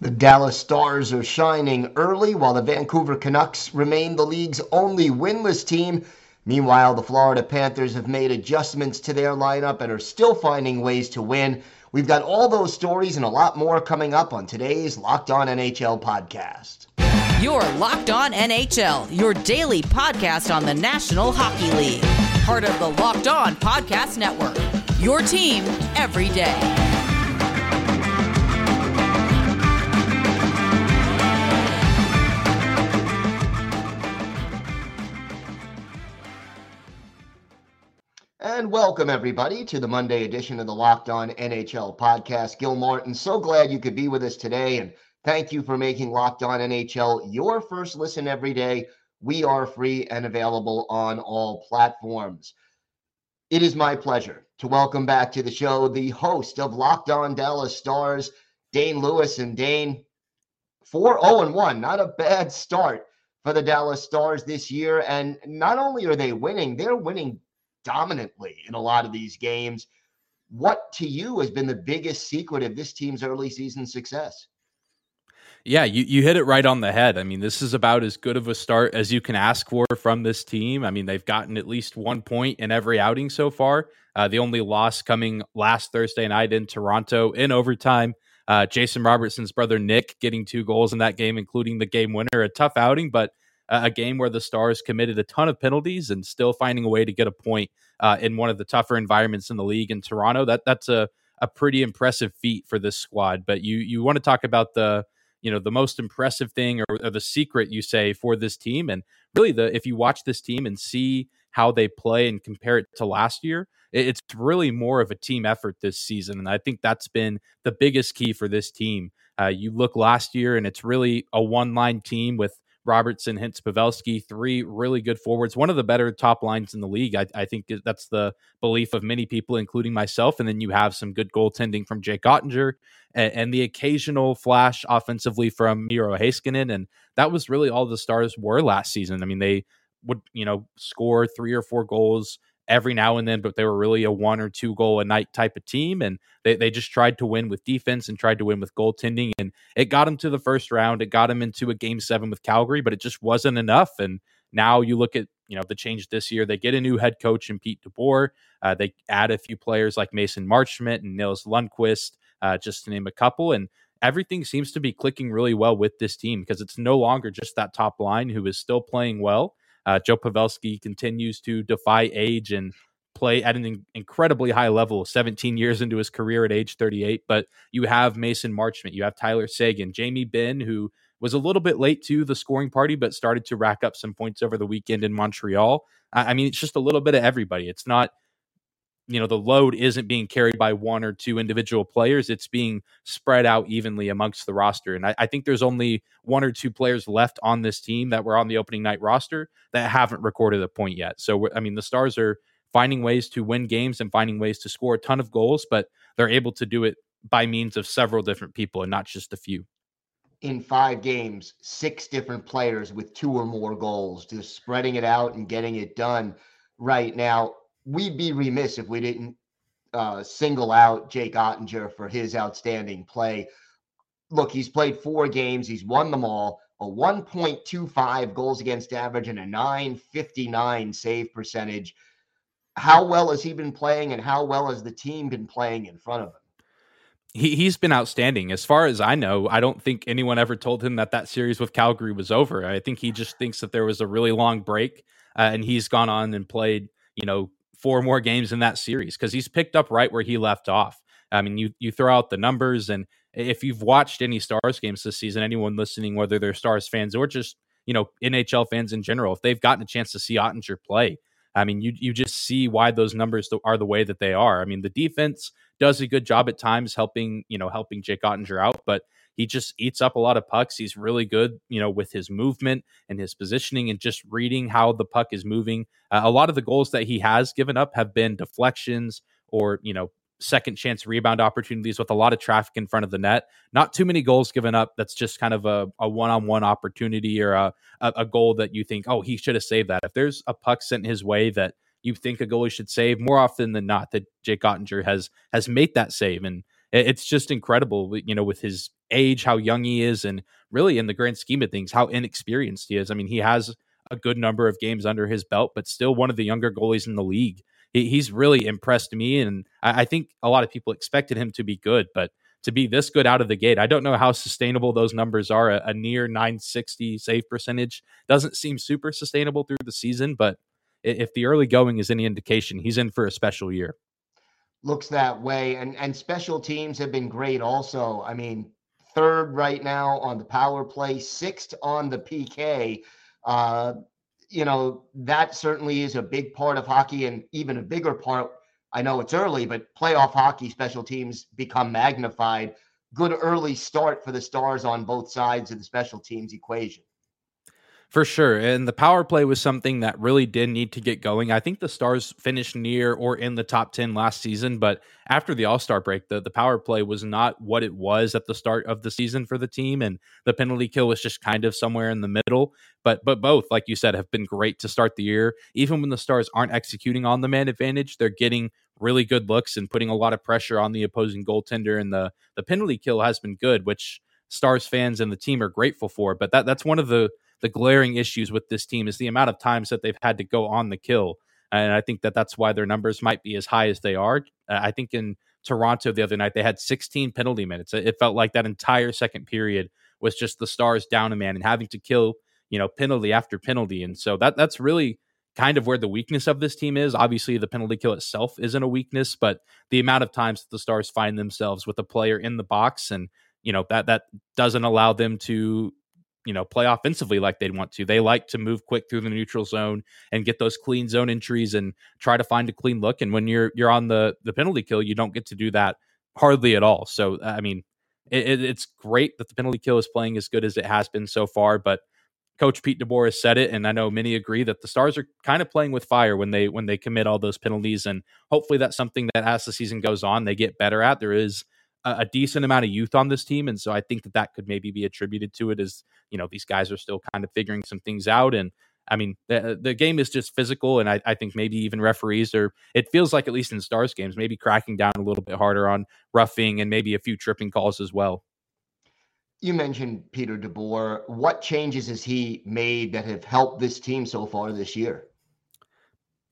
The Dallas Stars are shining early while the Vancouver Canucks remain the league's only winless team. Meanwhile, the Florida Panthers have made adjustments to their lineup and are still finding ways to win. We've got all those stories and a lot more coming up on today's Locked On NHL podcast. Your Locked On NHL, your daily podcast on the National Hockey League. Part of the Locked On Podcast Network. Your team every day. And welcome, everybody, to the Monday edition of the Locked On NHL podcast. Gil Martin, so glad you could be with us today. And thank you for making Locked On NHL your first listen every day. We are free and available on all platforms. It is my pleasure to welcome back to the show the host of Locked On Dallas Stars, Dane Lewis. And Dane, 4 0 1, not a bad start for the Dallas Stars this year. And not only are they winning, they're winning dominantly in a lot of these games. What to you has been the biggest secret of this team's early season success? Yeah, you, you hit it right on the head. I mean, this is about as good of a start as you can ask for from this team. I mean, they've gotten at least one point in every outing so far. Uh, the only loss coming last Thursday night in Toronto in overtime. Uh, Jason Robertson's brother Nick getting two goals in that game, including the game winner. A tough outing, but a game where the Stars committed a ton of penalties and still finding a way to get a point uh, in one of the tougher environments in the league in Toronto. That that's a a pretty impressive feat for this squad. But you you want to talk about the you know the most impressive thing or, or the secret you say for this team, and really the if you watch this team and see how they play and compare it to last year, it's really more of a team effort this season. And I think that's been the biggest key for this team. Uh, you look last year, and it's really a one line team with Robertson, Hintz, Pavelski, three really good forwards, one of the better top lines in the league. I, I, think that's the belief of many people, including myself. And then you have some good goaltending from Jake Oettinger and, and the occasional flash offensively from Miro Heiskanen. And that was really all the stars were last season. I mean, they would, you know, score three or four goals every now and then, but they were really a one or two goal a night type of team. And they, they just tried to win with defense and tried to win with goaltending. And it got them to the first round. It got them into a game seven with Calgary, but it just wasn't enough. And now you look at, you know, the change this year. They get a new head coach in Pete DeBoer. Uh, they add a few players like Mason Marchment and Nils Lundkvist, uh, just to name a couple. And everything seems to be clicking really well with this team because it's no longer just that top line who is still playing well. Uh, Joe Pavelski continues to defy age and play at an incredibly high level 17 years into his career at age 38 but you have mason marchment you have tyler Seguin jamie benn who was a little bit late to the scoring party but started to rack up some points over the weekend in montreal. I mean it's just a little bit of everybody. It's not you know the load isn't being carried by one or two individual players it's being spread out evenly amongst the roster and I, I, think there's only one or two players left on this team that were on the opening night roster that haven't recorded a point yet so i mean the stars are finding ways to win games and finding ways to score a ton of goals but they're able to do it by means of several different people and not just a few. In five games six different players with two or more goals just spreading it out and getting it done right now we'd be remiss if we didn't uh, single out Jake Oettinger for his outstanding play. Look, he's played four games, he's won them all. A 1.25 goals against average and a 959 save percentage. How well has he been playing, and how well has the team been playing in front of him? he, he's been outstanding. As far as I know, I don't think anyone ever told him that that series with Calgary was over. I think he just thinks that there was a really long break, uh, and he's gone on and played, you know, four more games in that series because he's picked up right where he left off. I mean, you you throw out the numbers, and if you've watched any Stars games this season, anyone listening, whether they're Stars fans or just you know NHL fans in general, if they've gotten a chance to see Oettinger play, I mean, you you just see why those numbers are the way that they are. I mean, the defense does a good job at times helping you know helping Jake Oettinger out, but he just eats up a lot of pucks. He's really good, you know, with his movement and his positioning and just reading how the puck is moving. Uh, a lot of the goals that he has given up have been deflections or, you know, second chance rebound opportunities with a lot of traffic in front of the net. Not too many goals given up. That's just kind of a, a one-on-one opportunity or a, a, goal that you think, oh, he should have saved that. If there's a puck sent his way that you think a goalie should save, more often than not, that Jake Oettinger has has made that save. And it's just incredible, you know, with his age, how young he is, and really in the grand scheme of things, how inexperienced he is. I mean, he has a good number of games under his belt, but still one of the younger goalies in the league. He, he's really impressed me, and I, I think a lot of people expected him to be good, but to be this good out of the gate, I don't know how sustainable those numbers are. A, a near 960 save percentage doesn't seem super sustainable through the season, but if the early going is any indication, he's in for a special year looks that way. And and special teams have been great also. I mean, third right now on the power play, sixth on the PK. Uh, you know, that certainly is a big part of hockey and even a bigger part. I know it's early, but playoff hockey special teams become magnified. Good early start for the Stars on both sides of the special teams equation. For sure. And the power play was something that really did need to get going. I think the Stars finished near or in the top 10 last season, but after the All Star break, the, the power play was not what it was at the start of the season for the team. And the penalty kill was just kind of somewhere in the middle. But but both, like you said, have been great to start the year. Even when the Stars aren't executing on the man advantage, they're getting really good looks and putting a lot of pressure on the opposing goaltender. And the the penalty kill has been good, which Stars fans and the team are grateful for. But that that's one of the the glaring issues with this team is the amount of times that they've had to go on the kill. And I think that that's why their numbers might be as high as they are. Uh, I think in Toronto the other night, they had 16 penalty minutes. It felt like that entire second period was just the Stars down a man and having to kill, you know, penalty after penalty. And so that that's really kind of where the weakness of this team is. Obviously, the penalty kill itself isn't a weakness, but the amount of times that the Stars find themselves with a player in the box and you know that that doesn't allow them to you know play offensively like they'd want to. They like to move quick through the neutral zone and get those clean zone entries and try to find a clean look. And when you're you're on the the penalty kill, you don't get to do that hardly at all. So uh, I mean, it, it's great that the penalty kill is playing as good as it has been so far, but. Coach Pete DeBoer has said it, and I know many agree that the Stars are kind of playing with fire when they when they commit all those penalties, and hopefully that's something that as the season goes on they get better at. There is a, decent amount of youth on this team, and so I think that that could maybe be attributed to it. As you know, these guys are still kind of figuring some things out, and I mean, the, the game is just physical, and I, I, think maybe even referees are. It feels like at least in Stars games, maybe cracking down a little bit harder on roughing and maybe a few tripping calls as well. You mentioned Peter DeBoer. What changes has he made that have helped this team so far this year?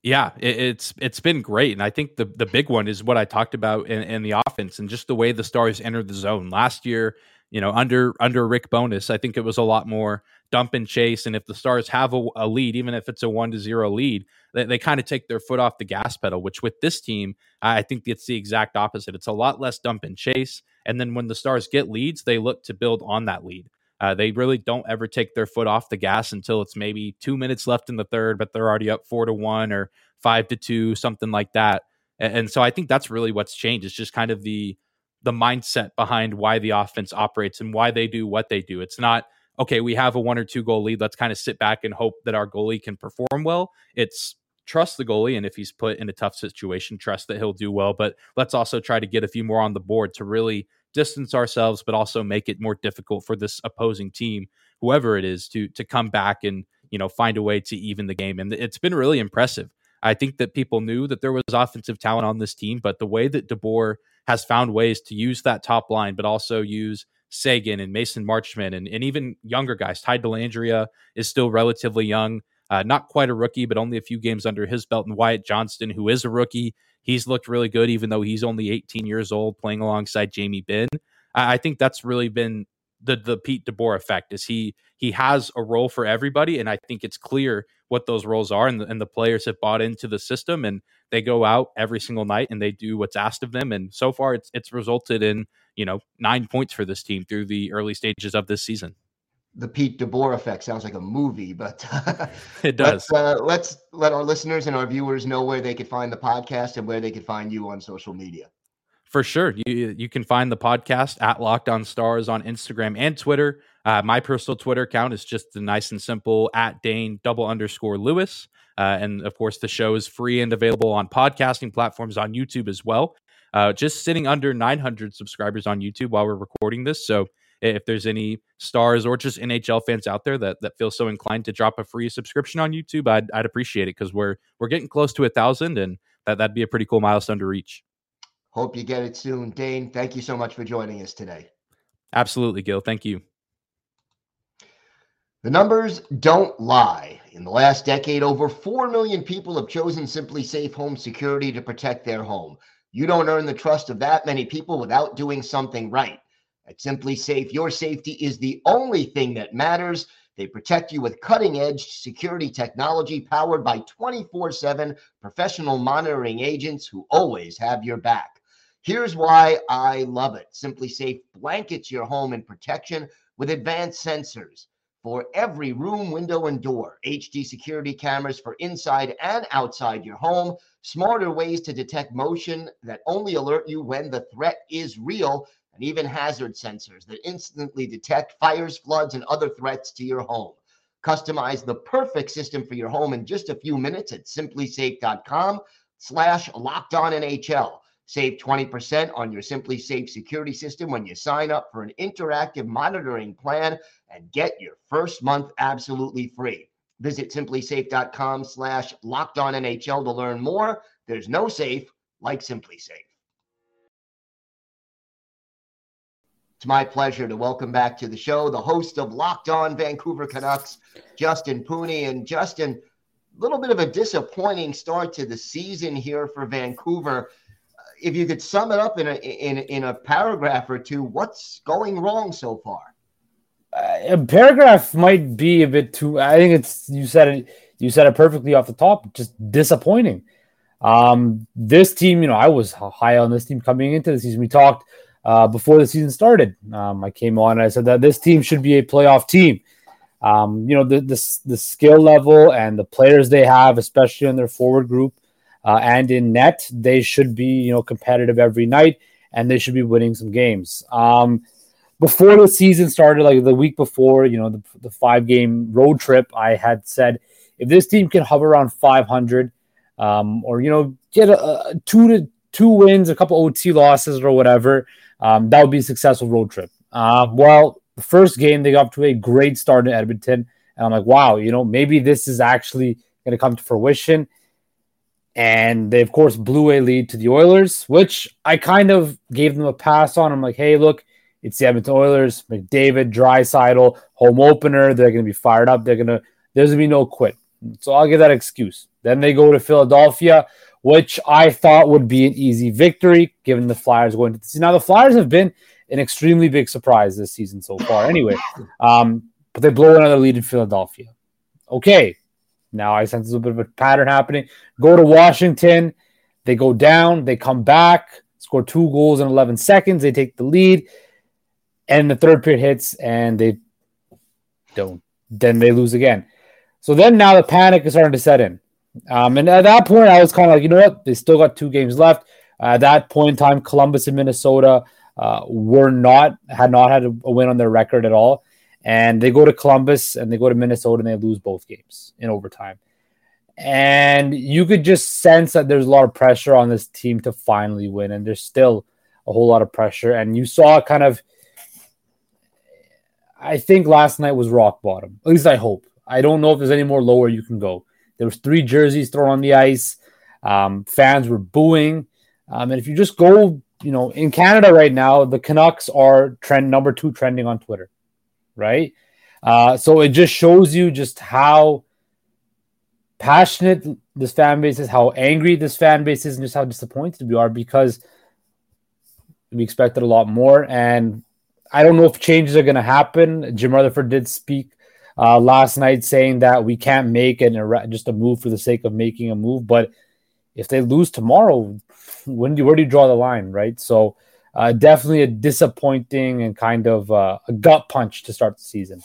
Yeah, it, it's it's been great, and I think the the big one is what I talked about in, in, the offense and just the way the Stars entered the zone last year. You know, under under Rick Bowness, I think it was a lot more dump and chase, and if the Stars have a, a lead, even if it's a one to zero lead, they, they kind of take their foot off the gas pedal. Which with this team, I think it's the exact opposite. It's a lot less dump and chase, and then when the Stars get leads, they look to build on that lead. Uh, they really don't ever take their foot off the gas until it's maybe two minutes left in the third, but they're already up four to one or five to two, something like that. And, and so I think that's really what's changed. It's just kind of the the mindset behind why the offense operates and why they do what they do. It's not okay. We have a one or two goal lead. Let's kind of sit back and hope that our goalie can perform well. It's trust the goalie, and if he's put in a tough situation, trust that he'll do well. But let's also try to get a few more on the board to really distance ourselves, but also make it more difficult for this opposing team, whoever it is, to to come back and you know find a way to even the game. And it's been really impressive. I think that people knew that there was offensive talent on this team, but the way that DeBoer has found ways to use that top line, but also use Seguin and Mason Marchment and, and even younger guys. Ty Dellandrea is still relatively young, uh, not quite a rookie, but only a few games under his belt. And Wyatt Johnston, who is a rookie, He's looked really good, even though he's only 18 years old, playing alongside Jamie Benn. I, think that's really been the the Pete DeBoer effect. Is he he has a role for everybody, and I think it's clear what those roles are, and the, and the players have bought into the system, and they go out every single night and they do what's asked of them. And so far, it's it's resulted in you know nine points for this team through the early stages of this season the Pete DeBoer effect sounds like a movie, but it does. Let's, uh, let's, let our listeners and our viewers know where they could find the podcast and where they could find you on social media. For sure, you you can find the podcast at Locked On Stars on Instagram and Twitter. Uh, my personal Twitter account is just the nice and simple at Dane double underscore Lewis, uh, and of course the show is free and available on podcasting platforms on YouTube as well. Uh, just sitting under 900 subscribers on YouTube while we're recording this, so if there's any stars or just NHL fans out there that that feel so inclined to drop a free subscription on YouTube, I'd I'd appreciate it because we're we're getting close to a thousand, and that that'd be a pretty cool milestone to reach. Hope you get it soon. Dane, thank you so much for joining us today. Absolutely, Gil. Thank you. The numbers don't lie. In the last decade, over 4 million people have chosen SimpliSafe Home Security to protect their home. You don't earn the trust of that many people without doing something right. At SimpliSafe, your safety is the only thing that matters. They protect you with cutting edge security technology powered by 24 7 professional monitoring agents who always have your back. Here's why I love it SimpliSafe blankets your home in protection with advanced sensors for every room, window, and door. HD security cameras for inside and outside your home. Smarter ways to detect motion that only alert you when the threat is real. And even hazard sensors that instantly detect fires, floods, and other threats to your home. Customize the perfect system for your home in just a few minutes at simplisafe.com slash locked on NHL. Save 20% on your SimpliSafe security system when you sign up for an interactive monitoring plan and get your first month absolutely free. Visit simplisafe.com slash locked on NHL to learn more. There's no safe like SimpliSafe. It's my pleasure to welcome back to the show the host of Locked On Vancouver Canucks, Justin Pooney. And Justin, a little bit of a disappointing start to the season here for Vancouver if you could sum it up in a in in a paragraph or two, what's going wrong so far? Uh, a paragraph might be a bit too. I think it's you said it. You said it perfectly off the top. Just disappointing. Um, this team, you know, I was high on this team coming into the season. We talked uh, before the season started. Um, I came on and I said that this team should be a playoff team. Um, you know, the, the the skill level and the players they have, especially in their forward group, uh, and in net, they should be you know competitive every night, and they should be winning some games. Um, before the season started, like the week before, you know the, the five game road trip, I had said if this team can hover around 500, um, or you know get a, a, two to two wins, a couple OT losses or whatever, um, that would be a successful road trip. Uh, well, the first game they got to a great start in Edmonton, and I'm like, wow, you know maybe this is actually going to come to fruition and they of course blew a lead to the Oilers, which I kind of gave them a pass on. I'm like, hey, look, it's the Edmonton Oilers, McDavid, Draisaitl, home opener. They're going to be fired up. They're going to there's going to be no quit. So I'll give that excuse. Then they go to Philadelphia, which I thought would be an easy victory given the Flyers going to see. Now the Flyers have been an extremely big surprise this season so far. Anyway, um, but they blow another lead in Philadelphia. Okay, now I sense a bit of a pattern happening. Go to Washington, they go down, they come back, score two goals in 11 seconds, they take the lead, and the third period hits, and they don't. Then they lose again. So then now the panic is starting to set in. Um, and at that point, I was kind of like, you know what? They still got two games left. Uh, at that point in time, Columbus and Minnesota uh, were not had not had a win on their record at all and they go to Columbus and they go to Minnesota and they lose both games in overtime. And you could just sense that there's a lot of pressure on this team to finally win, and there's still a whole lot of pressure. And you saw kind of, I think last night was rock bottom. At least I hope. I don't know if there's any more lower you can go. There was three jerseys thrown on the ice. Um, fans were booing, um, and if you just go, you know, in Canada right now, the Canucks are trend number two trending on Twitter right? Uh, so it just shows you just how passionate this fan base is, how angry this fan base is, and just how disappointed we are because we expected a lot more. And I don't know if changes are going to happen. Jim Rutherford did speak uh, last night saying that we can't make an just a move for the sake of making a move. But if they lose tomorrow, when do where do you draw the line, right? So uh, definitely a disappointing and kind of uh, a gut punch to start the season.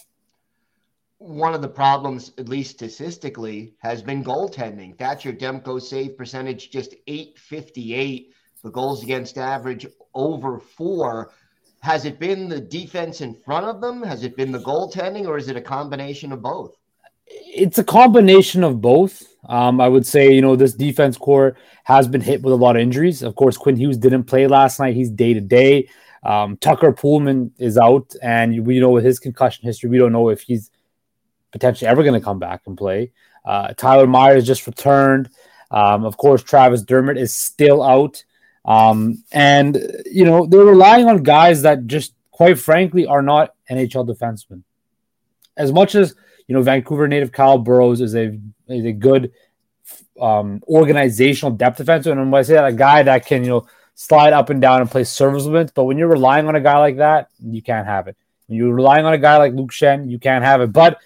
One of the problems, at least statistically, has been goaltending. Thatcher Demko save percentage just 858. The goals against average over four. Has it been the defense in front of them? Has it been the goaltending, or is it a combination of both? It's a combination of both. Um, I would say, you know, this defense core has been hit with a lot of injuries. Of course, Quinn Hughes didn't play last night. He's day to day. Tucker Poolman is out, and we know with his concussion history, we don't know if he's potentially ever going to come back and play. Uh, Tyler Myers just returned. Um, of course, Travis Dermott is still out. Um, and you know they're relying on guys that just quite frankly are not NHL defensemen. As much as you know, Vancouver native Kyle Burroughs is a is a good um, organizational depth defenseman, and when I say that, a guy that can you know slide up and down and play serviceable But when you're relying on a guy like that, you can't have it. When you're relying on a guy like Luke Schenn, you can't have it. But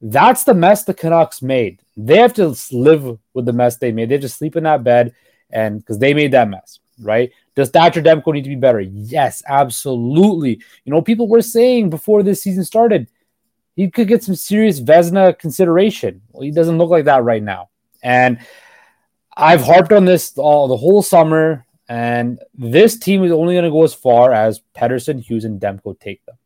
that's the mess the Canucks made. They have to live with the mess they made. They have to sleep in that bed, and because they made that mess, right? Does Thatcher Demko need to be better? Yes, absolutely. You know, people were saying before this season started, he could get some serious Vezina consideration. Well, he doesn't look like that right now. And I've harped on this all the whole summer, and this team is only going to go as far as Pettersson, Hughes, and Demko take them.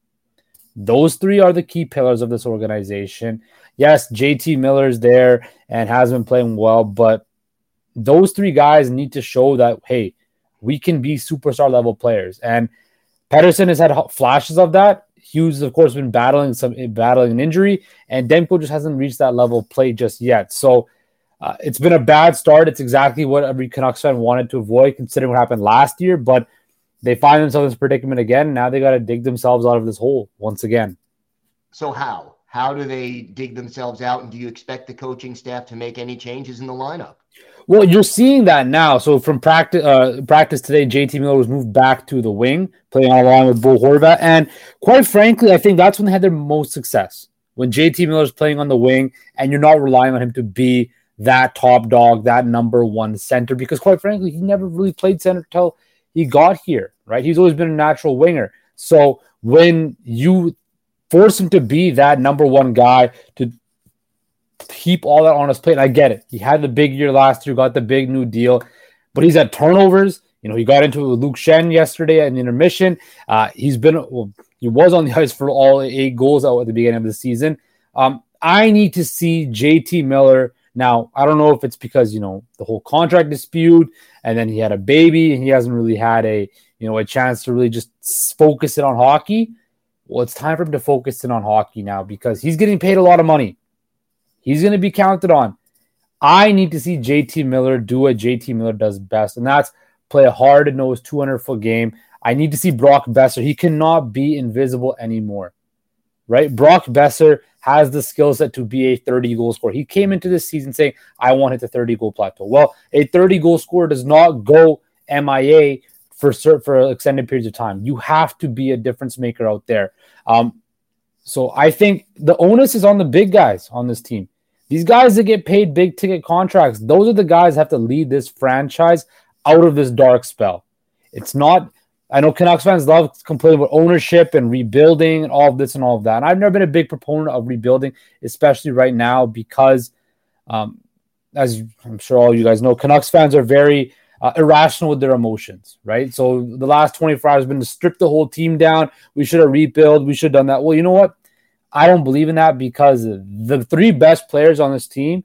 Those three are the key pillars of this organization. Yes, JT Miller's there and has been playing well, but those three guys need to show that, hey, we can be superstar level players. And Pettersson has had flashes of that. Hughes, of course, been battling some battling an injury, and Demko just hasn't reached that level of play just yet. So uh, it's been a bad start. It's exactly what every Canucks fan wanted to avoid, considering what happened last year. But they find themselves in this predicament again. Now they got to dig themselves out of this hole once again. So how? How do they dig themselves out? And do you expect the coaching staff to make any changes in the lineup? Well, you're seeing that now. So from practice, uh, practice today, JT Miller was moved back to the wing, playing along with Bo Horvat. And quite frankly, I think that's when they had their most success. When JT Miller is playing on the wing, and you're not relying on him to be that top dog, that number one center, because quite frankly, he never really played center until he got here, right? He's always been a natural winger. So when you force him to be that number one guy to keep all that on his plate, I get it. He had the big year last year, got the big new deal, but he's at turnovers. You know, he got into Luke Schenn yesterday in intermission. Uh, he's been, well, he was on the ice for all eight goals out at the beginning of the season. Um, I need to see JT Miller now, I don't know if it's because, you know, the whole contract dispute and then he had a baby and he hasn't really had a, you know, a chance to really just focus it on hockey. Well, it's time for him to focus in on hockey now because he's getting paid a lot of money. He's going to be counted on. I need to see JT Miller do what JT Miller does best, and that's play a hard and nose 200 foot game. I need to see Brock Boeser. He cannot be invisible anymore, right? Brock Boeser has the skill set to be a 30 goal scorer. He came into this season saying, I want to hit the 30 goal plateau. Well, a 30 goal scorer does not go MIA for for extended periods of time. You have to be a difference maker out there. Um, so I think the onus is on the big guys on this team. These guys that get paid big ticket contracts, those are the guys have to lead this franchise out of this dark spell. It's not I know Canucks fans love complaining about ownership and rebuilding and all of this and all of that. And I've never been a big proponent of rebuilding, especially right now, because, um, as I'm sure all you guys know, Canucks fans are very uh, irrational with their emotions, right? So the last 24 hours has been to strip the whole team down. We should have rebuilt. We should have done that. Well, you know what? I don't believe in that because the three best players on this team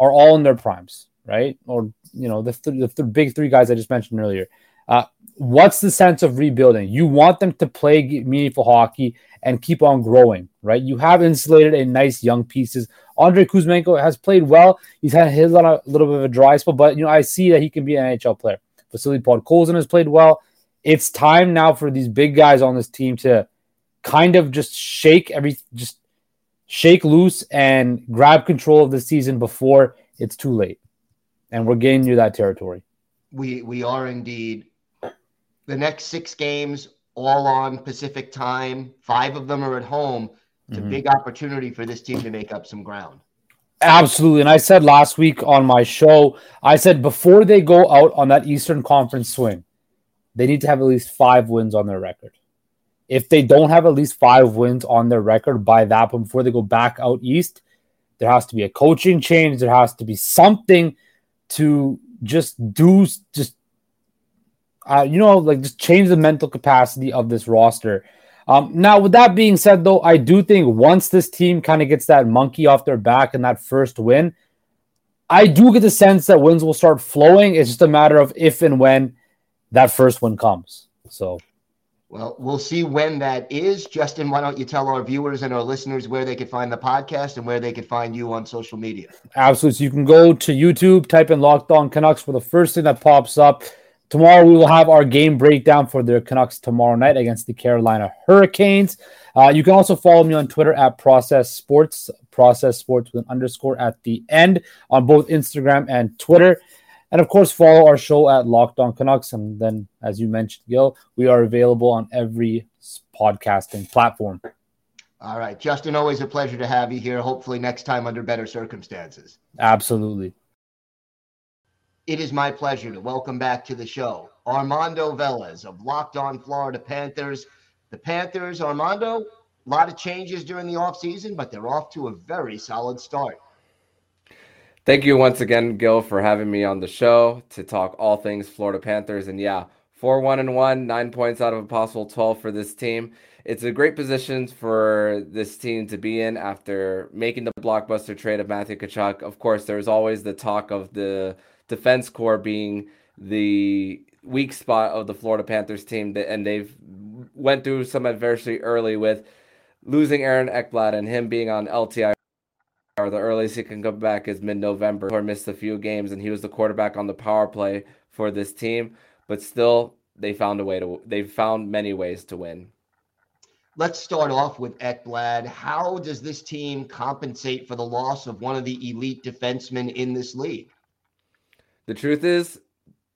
are all in their primes, right? Or you know the, th- the th- big three guys I just mentioned earlier. Uh, what's the sense of rebuilding? You want them to play meaningful hockey and keep on growing, right? You have insulated a nice young pieces. Andrei Kuzmenko has played well. He's had his on a little bit of a dry spell, but you know I see that he can be an NHL player. Vasily Podkolzin has played well. It's time now for these big guys on this team to kind of just shake every just shake loose and grab control of the season before it's too late. And we're getting near that territory. We we are indeed the next six games all on Pacific time. Five of them are at home. It's mm-hmm. a big opportunity for this team to make up some ground. Absolutely. And I said last week on my show, I said before they go out on that Eastern Conference swing, they need to have at least five wins on their record. If they don't have at least five wins on their record by that point before they go back out east, there has to be a coaching change. There has to be something to just do, just uh, you know, like just change the mental capacity of this roster. Um, now, with that being said, though, I do think once this team kind of gets that monkey off their back and that first win, I do get the sense that wins will start flowing. It's just a matter of if and when that first one comes. So, well, we'll see when that is. Justin, why don't you tell our viewers and our listeners where they could find the podcast and where they could find you on social media? Absolutely. So you can go to YouTube, type in Locked On Canucks for the first thing that pops up Tomorrow we will have our game breakdown for the Canucks tomorrow night against the Carolina Hurricanes. Uh, you can also follow me on Twitter at Process Sports, Process Sports with an underscore at the end on both Instagram and Twitter. And of course, follow our show at Locked On Canucks. And then, as you mentioned, Gil, we are available on every podcasting platform. All right, Justin, always a pleasure to have you here. Hopefully, next time under better circumstances. Absolutely. It is my pleasure to welcome back to the show Armando Velez of Locked On Florida Panthers. The Panthers, Armando, a lot of changes during the offseason, but they're off to a very solid start. Thank you once again, Gil, for having me on the show to talk all things Florida Panthers. And yeah, 4 1 and 1, nine points out of a possible 12 for this team. It's a great position for this team to be in after making the blockbuster trade of Matthew Tkachuk. Of course, there's always the talk of the defense core being the weak spot of the Florida Panthers team, and they've went through some adversity early with losing Aaron Ekblad and him being on LTI. The earliest he can come back is mid-November. Or missed a few games, and he was the quarterback on the power play for this team. But still, they found a way to. They found many ways to win. Let's start off with Ekblad. How does this team compensate for the loss of one of the elite defensemen in this league? The truth is,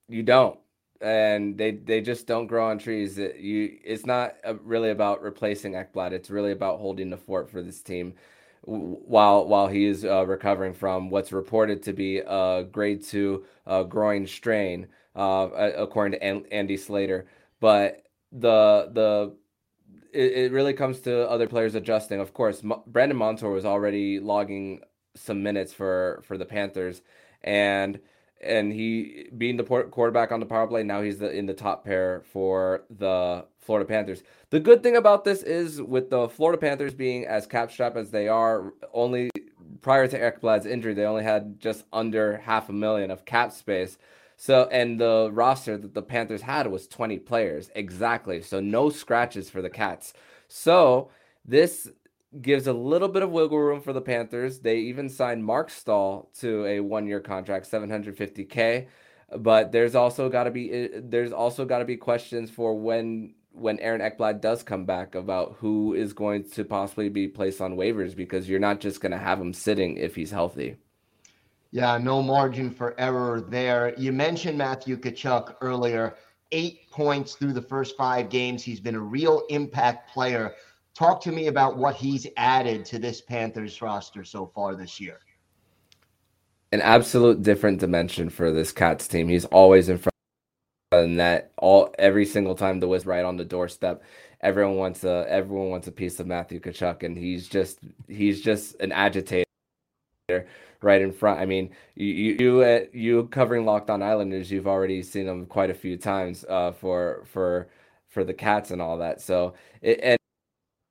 you don't, and they they just don't grow on trees. It, you, it's not uh, really about replacing Ekblad. It's really about holding the fort for this team while while he is uh, recovering from what's reported to be a grade two uh, groin strain, uh, according to Andy Slater. But the the it, it, really comes to other players adjusting. Of course, M- Brandon Montour was already logging some minutes for for the Panthers, and and he being the quarterback on the power play now he's the, in the top pair for the Florida Panthers. The good thing about this is with the Florida Panthers being as cap strapped as they are, only prior to Ekblad's injury, they only had just under half a million of cap space. So and the roster that the Panthers had was 20 players exactly. So no scratches for the Cats. So this gives a little bit of wiggle room for the Panthers. They even signed Marc Staal to a one-year contract, 750k. But there's also got to be eh, there's also got to be questions for when when Aaron Ekblad does come back about who is going to possibly be placed on waivers because you're not just going to have him sitting if he's healthy. Yeah, no margin for error there. You mentioned Matthew Tkachuk earlier. Eight points through the first five games. He's been a real impact player. Talk to me about what he's added to this Panthers roster so far this year. An absolute different dimension for this Cats team. He's always in front of the net. All every single time the was right on the doorstep. Everyone wants a everyone wants a piece of Matthew Tkachuk, and he's just he's just an agitator right in front. I mean, you you you covering Locked On Islanders, you've already seen him quite a few times uh, for for for the Cats and all that. So it, and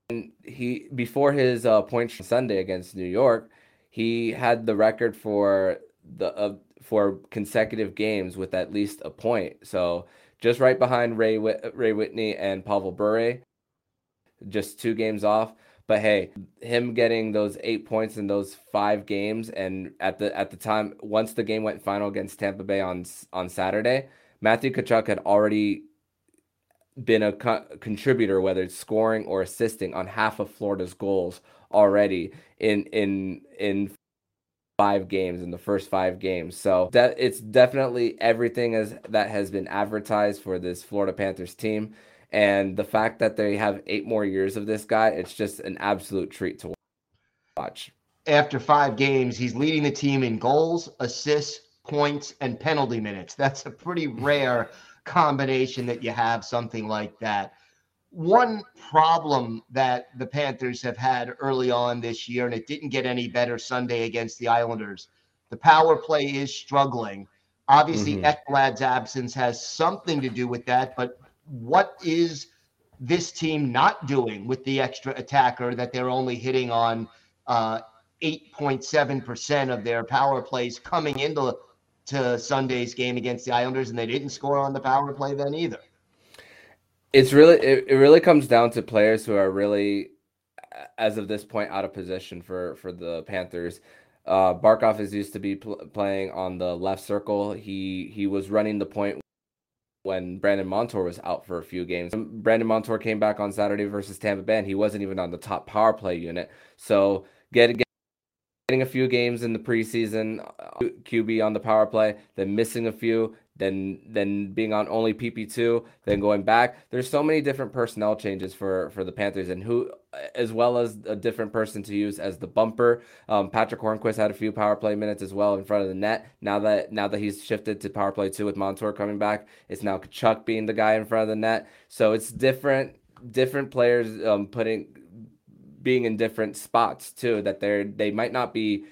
he before his uh, Sunday against New York, he had the record for the uh, for consecutive games with at least a point. So just right behind Ray Ray Whitney and Pavel Bure, just two games off. But hey, him getting those eight points in those five games, and at the at the time, once the game went final against Tampa Bay on on Saturday, Matthew Tkachuk had already been a co- contributor, whether it's scoring or assisting, on half of Florida's goals already in in in five games in the first five games. So that it's definitely everything as that has been advertised for this Florida Panthers team. And the fact that they have eight more years of this guy, it's just an absolute treat to watch. After five games, he's leading the team in goals, assists, points, and penalty minutes. That's a pretty rare combination that you have something like that. One problem that the Panthers have had early on this year, and it didn't get any better Sunday against the Islanders, the power play is struggling. Obviously, mm-hmm. Ekblad's absence has something to do with that, but what is this team not doing with the extra attacker that they're only hitting on uh, 8.7% of their power plays coming into to Sunday's game against the Islanders, and they didn't score on the power play then either. It's really it, it really comes down to players who are really, as of this point, out of position for for the Panthers. Uh, Barkov is used to be pl- playing on the left circle. He he was running the point when Brandon Montour was out for a few games. Brandon Montour came back on Saturday versus Tampa Bay, and he wasn't even on the top power play unit. So get, get getting a few games in the preseason, uh, QB on the power play, then missing a few, then then being on only PP2, then going back. There's so many different personnel changes for for the Panthers, and who as well as a different person to use as the bumper. Um, Patric Hornqvist had a few power play minutes as well in front of the net. Now that now that he's shifted to power play two with Montour coming back, it's now Tkachuk being the guy in front of the net. So it's different different players um, putting being in different spots too that they're they might not be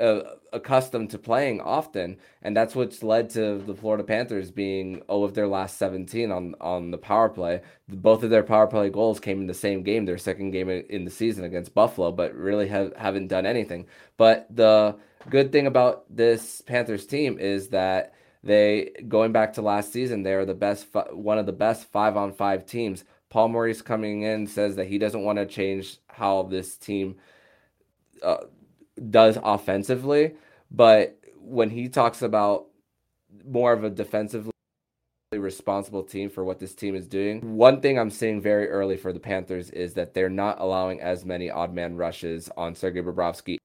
uh, accustomed to playing often. And that's what's led to the Florida Panthers being oh of their last 17 on on the power play. Both of their power play goals came in the same game their second game in the season against Buffalo but really have, haven't done anything. But the good thing about this Panthers team is that they going back to last season they're the best one of the best 5 on 5 teams Paul Maurice coming in says that he doesn't want to change how this team uh, does offensively, but when he talks about more of a defensively responsible team for what this team is doing, one thing I'm seeing very early for the Panthers is that they're not allowing as many odd man rushes on Sergei Bobrovsky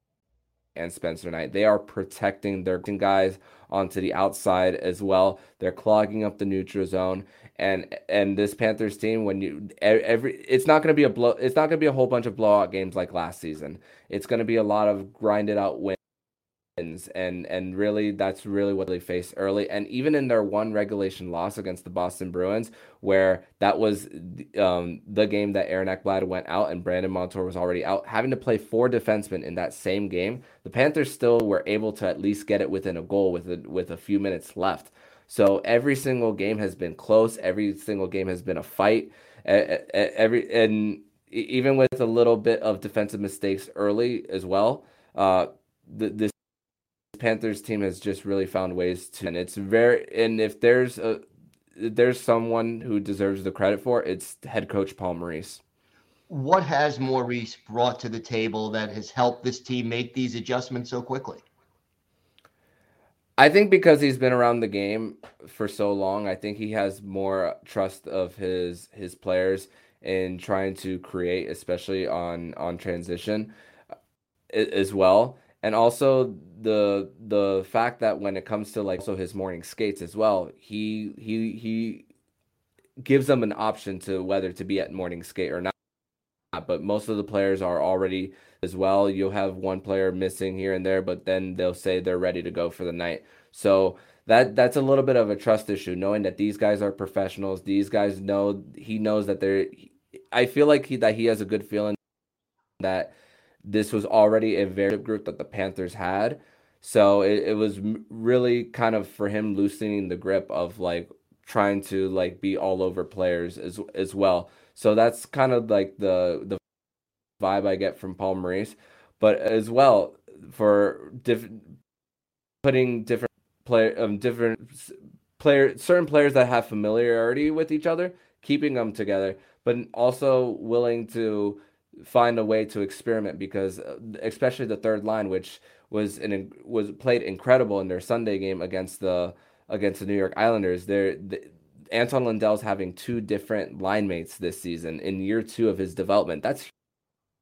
and Spencer Knight. They are protecting their guys onto the outside as well. They're clogging up the neutral zone and and this Panthers team when you every it's not going to be a blow it's not going to be a whole bunch of blowout games like last season. It's going to be a lot of grinded out wins and and really that's really what they faced early and even in their one regulation loss against the Boston Bruins where that was um, the game that Aaron Ekblad went out and Brandon Montour was already out having to play four defensemen in that same game the Panthers still were able to at least get it within a goal with a, with a few minutes left so every single game has been close. Every single game has been a fight. Every and even with a little bit of defensive mistakes early as well, uh, this Panthers team has just really found ways to. And it's very and if there's a there's someone who deserves the credit for it's head coach Paul Maurice. What has Maurice brought to the table that has helped this team make these adjustments so quickly? I think because he's been around the game for so long, I think he has more trust of his his players in trying to create, especially on on transition, uh, as well. And also the the fact that when it comes to like so his morning skates as well, he he he gives them an option to whether to be at morning skate or not. Uh, but most of the players are already as well. You'll have one player missing here and there, but then they'll say they're ready to go for the night. So that that's a little bit of a trust issue, knowing that these guys are professionals. These guys know he knows that they're. I feel like he that he has a good feeling that this was already a very group that the Panthers had. So it, it was really kind of for him loosening the grip of like trying to like be all over players as as well. So that's kind of like the the vibe I get from Paul Maurice, but as well for different putting different player um different player certain players that have familiarity with each other, keeping them together, but also willing to find a way to experiment because uh, especially the third line which was an was played incredible in their Sunday game against the against the New York Islanders. They're the, Anton Lundell's having two different line mates this season in year two of his development. That's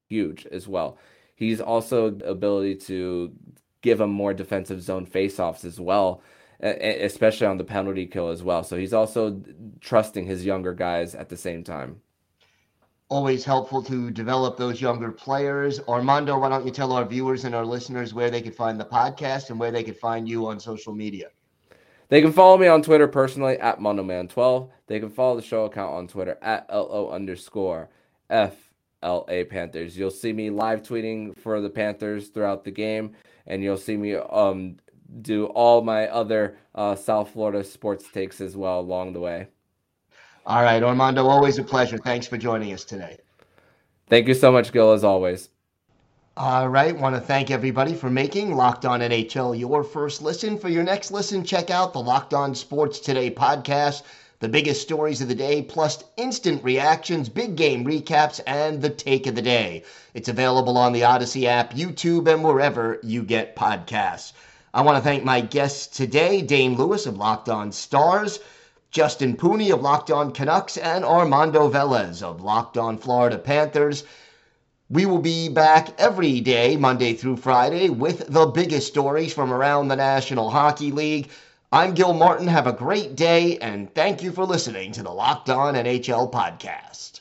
huge as well. He's also ability to give him more defensive zone faceoffs as well, especially on the penalty kill as well. So he's also trusting his younger guys at the same time. Always helpful to develop those younger players. Armando, why don't you tell our viewers and our listeners where they could find the podcast and where they could find you on social media? They can follow me on Twitter personally at MondoMan12. They can follow the show account on Twitter at LO underscore FLA Panthers. You'll see me live tweeting for the Panthers throughout the game, and you'll see me um, do all my other uh, South Florida sports takes as well along the way. All right, Armando, always a pleasure. Thanks for joining us today. Thank you so much, Gil, as always. All right. Want to thank everybody for making Locked On NHL your first listen. For your next listen, check out the Locked On Sports Today podcast, the biggest stories of the day, plus instant reactions, big game recaps, and the take of the day. It's available on the Odyssey app, YouTube, and wherever you get podcasts. I want to thank my guests today, Dane Lewis of Locked On Stars. Justin Pooney of Locked On Canucks, and Armando Velez of Locked On Florida Panthers. We will be back every day, Monday through Friday, with the biggest stories from around the National Hockey League. I'm Gil Martin. Have a great day, and thank you for listening to the Locked On NHL podcast.